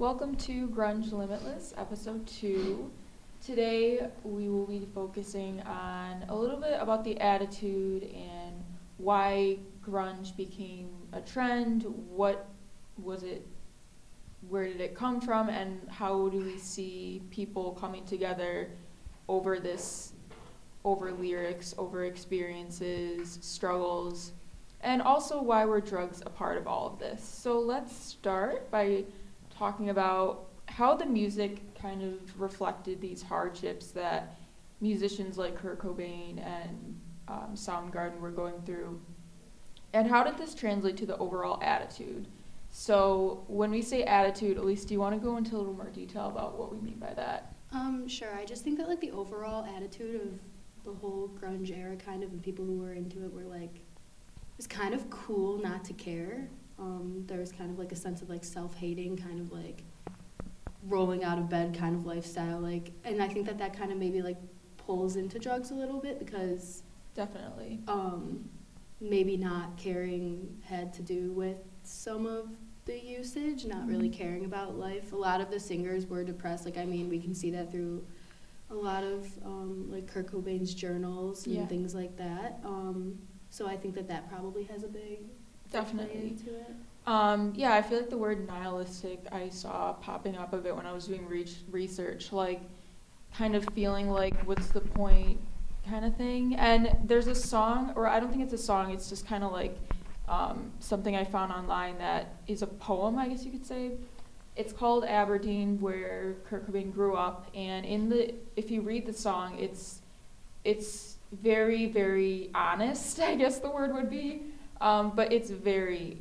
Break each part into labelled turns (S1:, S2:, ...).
S1: Welcome to Grunge Limitless, episode two. Today we will be focusing on a little bit about the attitude and why grunge became a trend, what was it, where did it come from, and how do we see people coming together over this, over lyrics, over experiences, struggles, and also why were drugs a part of all of this. So let's start by talking about how the music kind of reflected these hardships that musicians like Kurt Cobain and um, Soundgarden were going through. And how did this translate to the overall attitude? So, when we say attitude, Elise, do you want to go into a little more detail about what we mean by that?
S2: Um, sure. I just think that like the overall attitude of the whole grunge era, kind of, and people who were into it were like, it was kind of cool not to care. Um, there was kind of like a sense of like self-hating, kind of like rolling out of bed kind of lifestyle. Like, and I think that that kind of maybe like pulls into drugs a little bit because
S1: Definitely.
S2: um, maybe not caring had to do with some of the usage, not really
S1: Mhm.
S2: caring about life. A lot of the singers were depressed. Like, I mean, we can see that through a lot of um, like Kurt Cobain's journals and
S1: Yeah.
S2: things like that. Um, so I think that that probably has a big
S1: Definitely. Um, yeah, I feel like the word nihilistic I saw popping up a bit when I was doing re- research, like kind of feeling like what's the point kind of thing. And there's a song, or I don't think it's a song, it's just kind of like um, something I found online that is a poem, I guess you could say. It's called Aberdeen, where Kurt Cobain grew up, and in the if you read the song, it's it's very very honest, I guess the word would be, um, but it's very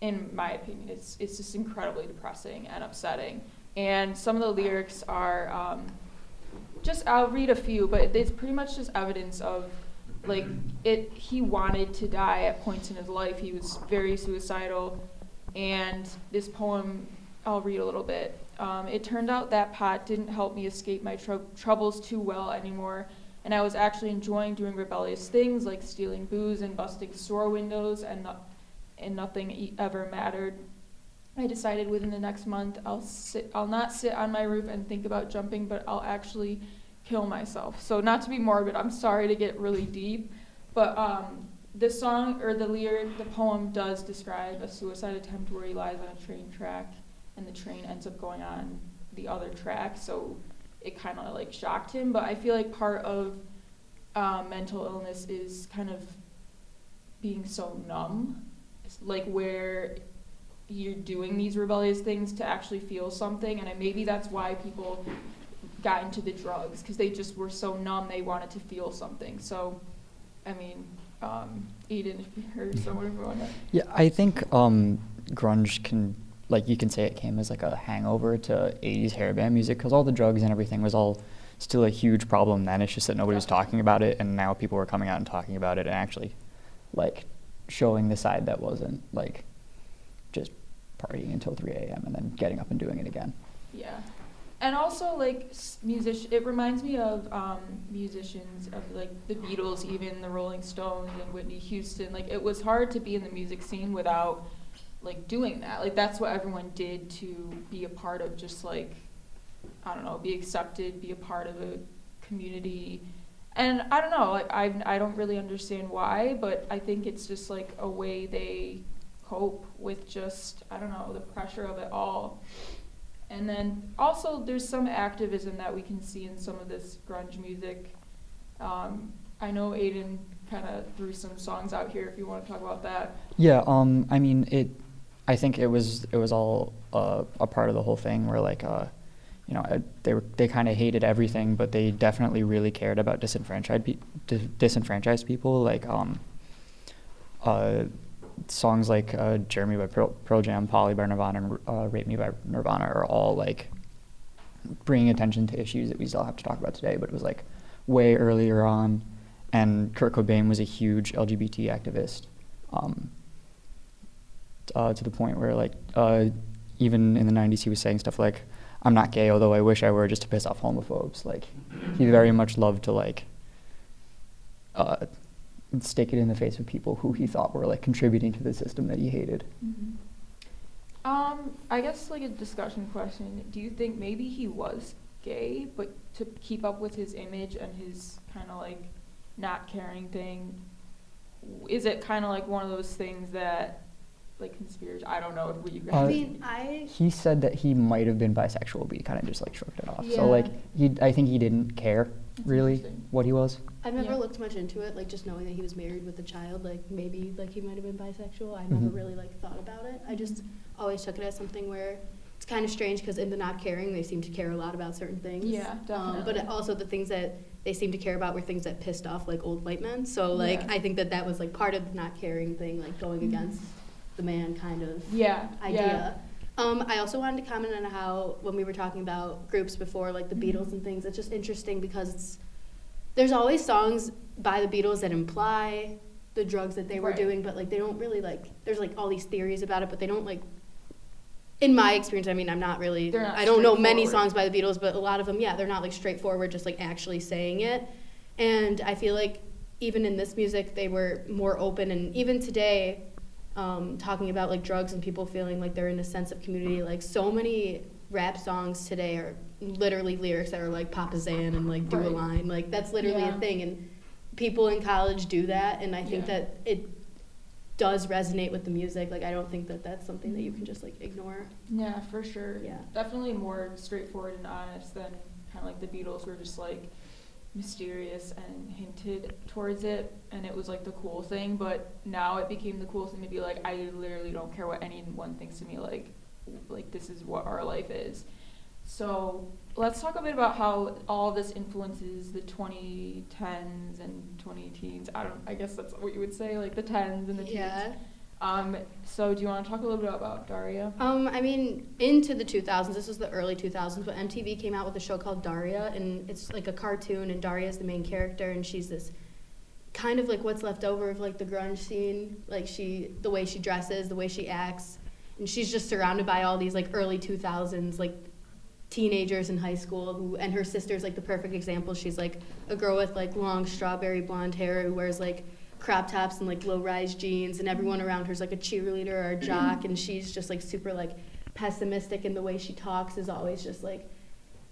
S1: in my opinion, it's it's just incredibly depressing and upsetting. And some of the lyrics are um, just I'll read a few, but it's pretty much just evidence of like it. He wanted to die at points in his life. He was very suicidal, and this poem I'll read a little bit. Um, it turned out that pot didn't help me escape my trou- troubles too well anymore, and I was actually enjoying doing rebellious things like stealing booze and busting store windows and not and nothing e- ever mattered. I decided within the next month I'll sit I'll not sit on my roof and think about jumping, but I'll actually kill myself. So not to be morbid, I'm sorry to get really deep, but um, the song or the lyric, the poem does describe a suicide attempt where he lies on a train track and the train ends up going on the other track. So it kind of like shocked him, but I feel like part of um, mental illness is kind of being so numb like where you're doing these rebellious things to actually feel something and maybe that's why people got into the drugs because they just were so numb they wanted to feel something. So i mean um, Aiden if you heard someone
S3: Yeah, I think um, grunge can, like, you can say it came as like a hangover to 80s hair band music because all the drugs and everything was all still a huge problem then. It's just that nobody was talking about it, and now people were coming out and talking about it and actually, like, showing the side that wasn't, like, just partying until 3 a.m. and then getting up and doing it again.
S1: Yeah. And also, like, music, it reminds me of um, musicians of, like, the Beatles, even the Rolling Stones and Whitney Houston. Like, it was hard to be in the music scene without, like, doing that. Like, that's what everyone did to be a part of just, like, I don't know, be accepted, be a part of a community. And I don't know, like, I, I don't really understand why, but I think it's just, like, a way they cope with just, I don't know, the pressure of it all. And then also, there's some activism that we can see in some of this grunge music. Um, I know Aiden kind of threw some songs out here if you want to talk about that.
S3: Yeah, um, I mean, it. I think it was it was all uh, a part of the whole thing where like, uh, you know, uh, they were they kind of hated everything, but they definitely really cared about disenfranchised pe- dis- disenfranchised people. Like, um, uh, songs like uh, "Jeremy" by Pearl Jam, "Polly" by Nirvana, and uh, "Rape Me" by Nirvana are all like bringing attention to issues that we still have to talk about today. But it was like way earlier on, and Kurt Cobain was a huge LGBT activist. Um, uh, to the point where like uh, even in the 90s he was saying stuff like i'm not gay although i wish i were just to piss off homophobes like he very much loved to like uh, stick it in the face of people who he thought were like contributing to the system that he hated
S1: Mm-hmm. Um, I guess like a discussion question. Do you think maybe he was gay, but to keep up with his image and his kind of like not caring thing, is it kind of like one of those things that like conspiracy? I don't know what you guys.
S3: Uh,
S2: I
S3: I
S2: mean, I
S3: He said that he might have been bisexual, but he kind of just like shrugged it off.
S2: Yeah.
S3: So like he, I think he didn't care
S1: That's
S3: really what he was.
S2: I've never
S1: Yeah.
S2: looked much into it, like just knowing that he was married with a child, like maybe like he might have been bisexual. I never
S3: Mhm.
S2: really like thought about it. I just always took it as something where it's kind of strange because in the not caring, they seem to care a lot about certain things.
S1: Yeah,
S2: Um,
S1: definitely.
S2: but also the things that they seem to care about were things that pissed off like old white men. So like
S1: Yeah.
S2: I think that that was like part of the not caring thing, like going
S1: Mhm.
S2: against the man kind of
S1: Yeah.
S2: idea. Um, I also wanted to comment on how when we were talking about groups before, like the
S1: Mhm.
S2: Beatles and things, it's just interesting because it's there's always songs by the Beatles that imply the drugs that they were
S1: Right.
S2: doing, but like they don't really like. There's like all these theories about it, but they don't like. In my experience, I mean, I'm not really.
S1: Not
S2: I don't know many songs by the Beatles, but a lot of them, yeah, they're not like straightforward, just like actually saying it. And I feel like even in this music, they were more open, and even today, um, talking about like drugs and people feeling like they're in a sense of community. Like so many rap songs today are literally lyrics that are like pop a Xan and like do a line. Like that's literally
S1: Yeah.
S2: a thing, and people in college do that, and I think
S1: Yeah.
S2: that it does resonate with the music. Like I don't think that that's something that you can just like ignore.
S1: Yeah, for sure.
S2: Yeah.
S1: Definitely more straightforward and honest than kind of like the Beatles were just like mysterious and hinted towards it and it was like the cool thing but now it became the cool thing to be like i literally don't care what anyone thinks of me like like this is what our life is. So let's talk a bit about how all this influences the 2010s and 20 teens. I don't i guess that's what you would say like the 10s and the teens.
S2: Yeah.
S1: Um so do you want to talk a little bit about daria
S2: Um, I mean, into the 2000s, this was the early 2000s, but MTV came out with a show called Daria, and it's like a cartoon, and Daria is the main character, and she's this kind of like what's left over of like the grunge scene, like she, the way she dresses, the way she acts, and she's just surrounded by all these like early 2000s like teenagers in high school who, and her sister's like the perfect example. She's like a girl with like long strawberry blonde hair who wears like crop tops and like low rise jeans and everyone around her is like a cheerleader or a jock and she's just like super like pessimistic and the way she talks is always just like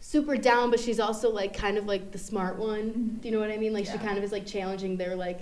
S2: super down but she's also like kind of like the smart one.
S1: Mhm.
S2: do you know what i mean? Like she kind of is like challenging their like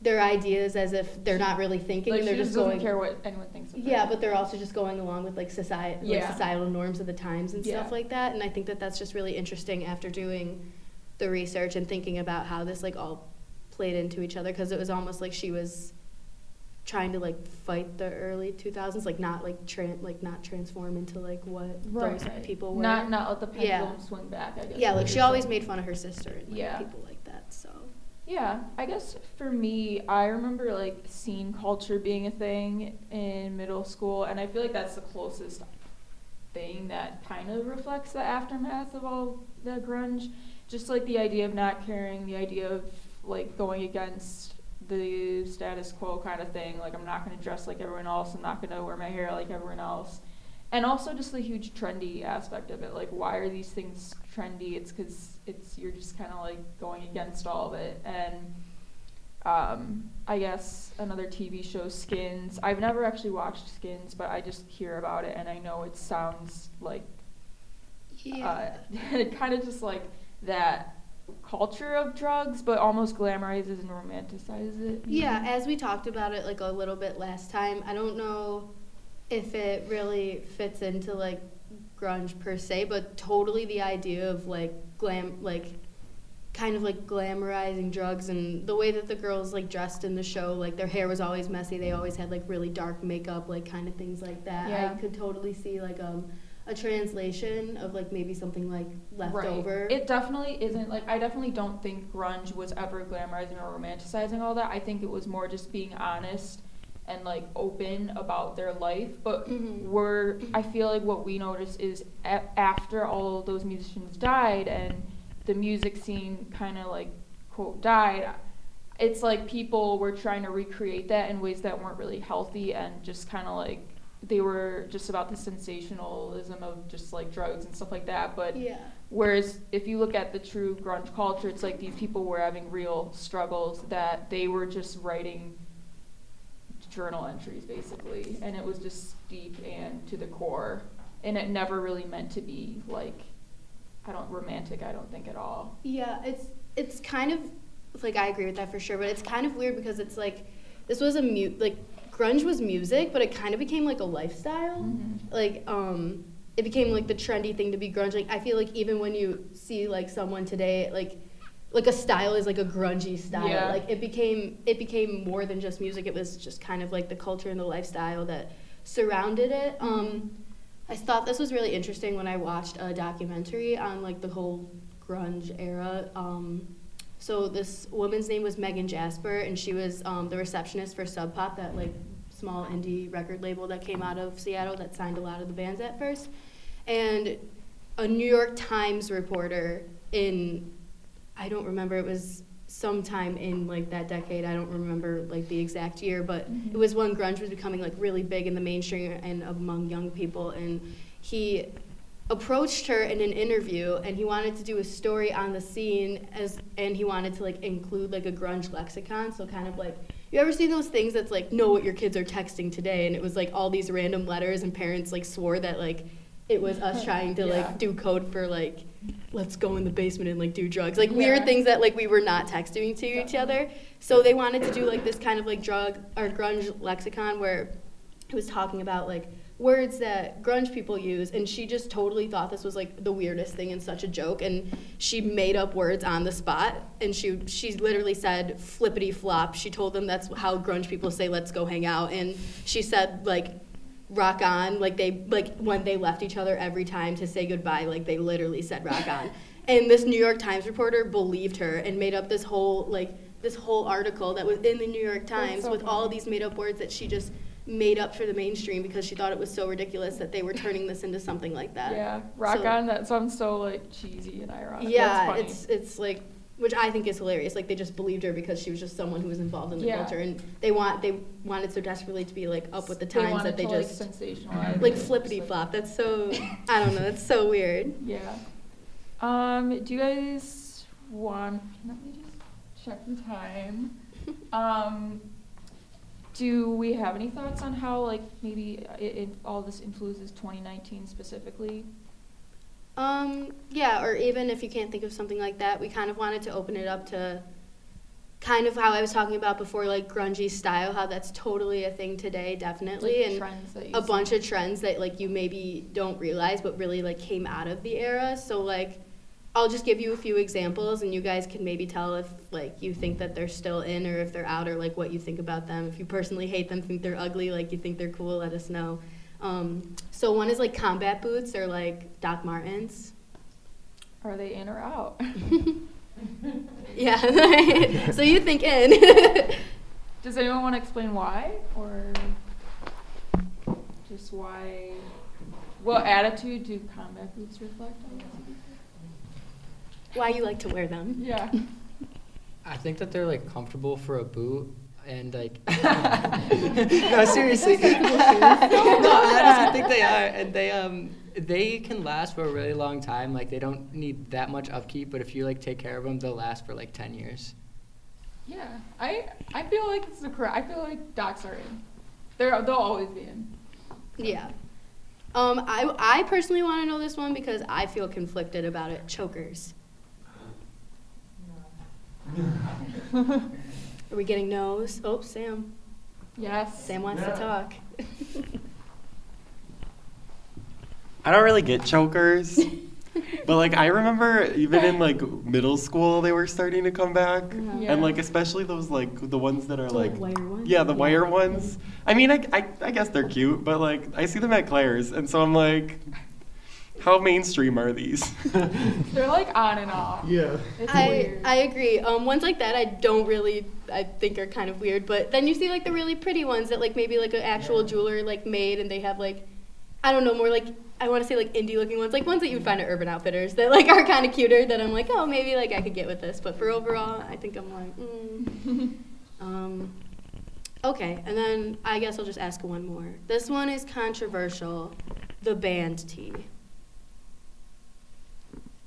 S2: their ideas as if they're not really thinking
S1: like
S2: and they're
S1: she
S2: just
S1: doesn't
S2: going
S1: care what anyone thinks
S2: yeah, but they're also just going along with like society, like societal norms of the times and stuff like that. And I think that that's just really interesting after doing the research and thinking about how this like all played into each other because it was almost like she was trying to like fight the early 2000s, like not like tran like not transform into like what
S1: right.
S2: those people were.
S1: Not not let the pendulum
S2: Yeah.
S1: swing back. I guess.
S2: yeah, like she
S1: you're
S2: always made fun of her sister and like,
S1: Yeah.
S2: people like that. So
S1: Yeah, I guess for me, I remember like scene culture being a thing in middle school, and I feel like that's the closest thing that kind of reflects the aftermath of all the grunge. Just like the idea of not caring, the idea of like going against the status quo kind of thing. Like I'm not going to dress like everyone else. I'm not going to wear my hair like everyone else. And also just the huge trendy aspect of it. Like why are these things trendy? It's because it's you're just kind of like going against all of it. And um, I guess another TV show, Skins. I've never actually watched Skins, but I just hear about it and I know it sounds like uh, it kind of just like that culture of drugs, but almost glamorizes and romanticizes it.
S2: Yeah, as we talked about it like a little bit last time, I don't know if it really fits into like grunge per se, but totally the idea of like glam like kind of like glamorizing drugs and the way that the girls like dressed in the show, like their hair was always messy, they always had like really dark makeup, like kind of things like that.
S1: Yeah.
S2: I could totally see like um a translation of like maybe something like leftover.
S1: It definitely isn't like I definitely don't think grunge was ever glamorizing or romanticizing all that. I think it was more just being honest and like open about their life. But
S2: Mhm.
S1: we're I feel like what we notice is a- after all those musicians died and the music scene kind of like quote died. It's like people were trying to recreate that in ways that weren't really healthy and just kind of like they were just about the sensationalism of just like drugs and stuff like that. But
S2: yeah.
S1: Whereas if you look at the true grunge culture, it's like these people were having real struggles that they were just writing journal entries basically, and it was just deep and to the core, and it never really meant to be like, I don't romantic. I don't think at all.
S2: Yeah, it's it's kind of like I agree with that for sure, but it's kind of weird because it's like this was a mute like grunge was music, but it kind of became like a lifestyle.
S1: Mhm.
S2: Like um it became like the trendy thing to be grunge. Like I feel like even when you see like someone today like like a style is like a grungy style.
S1: Yeah.
S2: Like it became it became more than just music. It was just kind of like the culture and the lifestyle that surrounded it. Um I thought this was really interesting when I watched a documentary on like the whole grunge era. Um, so this woman's name was Megan Jasper, and she was um, the receptionist for Sub Pop, that like small indie record label that came out of Seattle that signed a lot of the bands at first. And a New York Times reporter in, I don't remember, it was sometime in like that decade. I don't remember like the exact year, but
S1: Mhm.
S2: it was when grunge was becoming like really big in the mainstream and among young people. And he approached her in an interview and he wanted to do a story on the scene as and he wanted to like include like a grunge lexicon. So kind of like you ever seen those things that's like know what your kids are texting today? And it was like all these random letters and parents like swore that like it was us trying to
S1: Yeah.
S2: like do code for like let's go in the basement and like do drugs. Like
S1: Yeah.
S2: weird things that like we were not texting to each other. So they wanted to do like this kind of like drug or grunge lexicon where it was talking about like words that grunge people use and she just totally thought this was like the weirdest thing and such a joke and she made up words on the spot and she she literally said flippity flop. She told them that's how grunge people say let's go hang out and she said like rock on. Like they like when they left each other every time to say goodbye like they literally said rock on. And this new york times reporter believed her and made up this whole like this whole article that was in the new york times
S1: so
S2: with all these made up words that she just made up for the mainstream because she thought it was so ridiculous that they were turning this into something like that
S1: Yeah, rock
S2: So-
S1: on. That sounds so like cheesy and ironic.
S2: yeah it's it's like which I think is hilarious. Like they just believed her because she was just someone who was involved in the
S1: Yeah.
S2: culture, and they want they wanted so desperately to be like up with the times
S1: wanted
S2: that they
S1: to,
S2: just
S1: like, sensationalize
S2: like flippity flop. That's so I don't know. That's so weird.
S1: Yeah. Um, do you guys want? Let me just check the time. Um, do we have any thoughts on how like maybe it, it all this influences 2019 specifically?
S2: Um, yeah, or even if you can't think of something like that, we kind of wanted to open it up to kind of how I was talking about before, like grungy style, how that's totally a thing today, definitely,
S1: Like,
S2: and
S1: trends that you
S2: a
S1: see?
S2: bunch of trends that like you maybe don't realize, but really like came out of the era. So like, I'll just give you a few examples, and you guys can maybe tell if like you think that they're still in or if they're out, or like what you think about them. If you personally hate them, think they're ugly, like you think they're cool, let us know. Um, so one is like combat boots or like Doc Martens.
S1: Are they in or out?
S2: Yeah. so you think in.
S1: Does anyone want to explain why, or just why? What attitude do combat boots reflect? I guess you could say?
S2: Why you like to wear them?
S1: Yeah.
S4: I think that they're like comfortable for a boot and like no seriously no I honestly think they are and they um they can last for a really long time like they don't need that much upkeep but if you like take care of them they'll last for like 10 years
S1: Yeah, I I feel like it's the correct. I feel like docs are in. They're they'll always be in.
S2: Yeah. Um, I, I personally want to know this one because I feel conflicted about it. Chokers. Are we getting no's? Oh, Sam.
S1: Yes.
S2: Sam wants to talk.
S5: I don't really get chokers. but like I remember even in like middle school they were starting to come back.
S1: Yeah.
S5: And like especially those like the ones that are
S2: The
S5: like
S2: wire ones?
S5: Yeah, the
S2: Yeah.
S5: wire ones. I mean I, I I guess they're cute, but like I see them at Claire's and so I'm like how mainstream are these?
S1: They're like on and off.
S5: yeah.
S1: It's
S2: I,
S1: weird.
S2: I agree. Um, ones like that I don't really I think are kind of weird, but then you see like the really pretty ones that like maybe like an actual jeweler like made and they have like I don't know more like I want to say like indie looking ones like ones that you would find at Urban Outfitters that like are kind of cuter that I'm like oh maybe like I could get with this, but for overall I think I'm like mm. um, okay, and then I guess I'll just ask one more. This one is controversial. The band tee.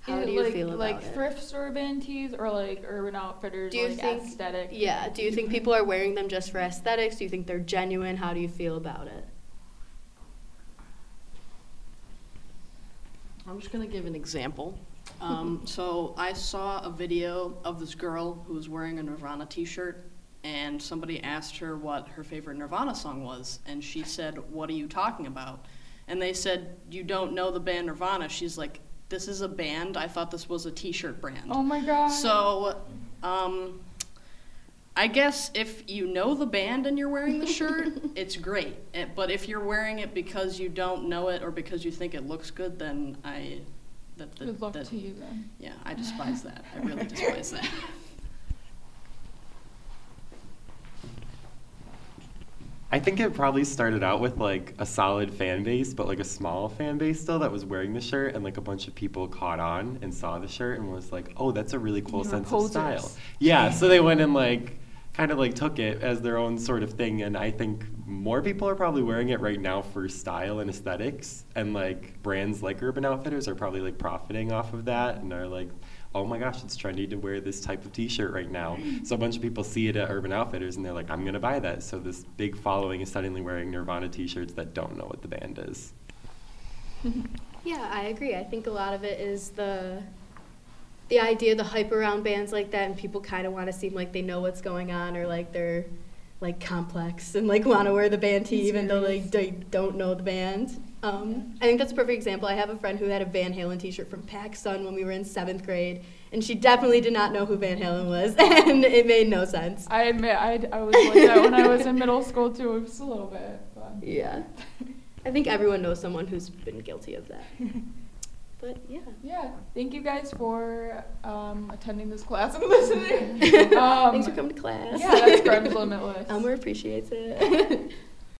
S2: How
S1: Is
S2: do you
S1: like,
S2: feel about
S1: like
S2: it?
S1: thrift store band tees or like Urban Outfitters
S2: Do you
S1: like
S2: think-
S1: aesthetic?
S2: Yeah. Do you think people are wearing them just for aesthetics? Do you think they're genuine? How do you feel about it?
S6: I'm just gonna give an example. Um, so I saw a video of this girl who was wearing a Nirvana T-shirt, and somebody asked her what her favorite Nirvana song was, and she said, "What are you talking about?" And they said, "You don't know the band Nirvana." She's like, "This is a band. I thought this was a T-shirt brand."
S1: Oh my god.
S6: So, um, I guess if you know the band and you're wearing the shirt, it's great. Eh, But if you're wearing it because you don't know it or because you think it looks good, then I. That, that,
S1: Good luck
S6: that-
S1: to you then.
S6: Yeah, I despise that. I really despise that.
S5: I think it probably started out with like a solid fan base, but like a small fan base still that was wearing the shirt, and like a bunch of people caught on and saw the shirt and was like, "Oh, that's a really cool
S1: You
S5: sense of style." Yeah, so they went and like kind of like took it as their own sort of thing, and I think more people are probably wearing it right now for style and aesthetics, and like brands like Urban Outfitters are probably like profiting off of that, and are like. Oh my gosh, it's trendy to wear this type of T-shirt right now. So a bunch of people see it at Urban Outfitters and they're like, "I'm gonna buy that." So this big following is suddenly wearing Nirvana T-shirts that don't know what the band is.
S2: Yeah, I agree. I think a lot of it is the the idea, the hype around bands like that, and people kind of want to seem like they know what's going on, or like they're like complex and like want to wear the band tee even though like they don't know the band. Um, I think that's a perfect example. I have a friend who had a Van Halen T-shirt from PacSun when we were in seventh grade, and she definitely did not know who Van Halen was, and it made no sense.
S1: I admit I, I was like that when I was in middle school too, just a little bit. But.
S2: Yeah, I think everyone knows someone who's been guilty of that. But yeah.
S1: Yeah, thank you guys for um, attending this class and listening. Um,
S2: Thanks for coming to class.
S1: Yeah, that's Grunge Limitless.
S2: Elmer appreciates it.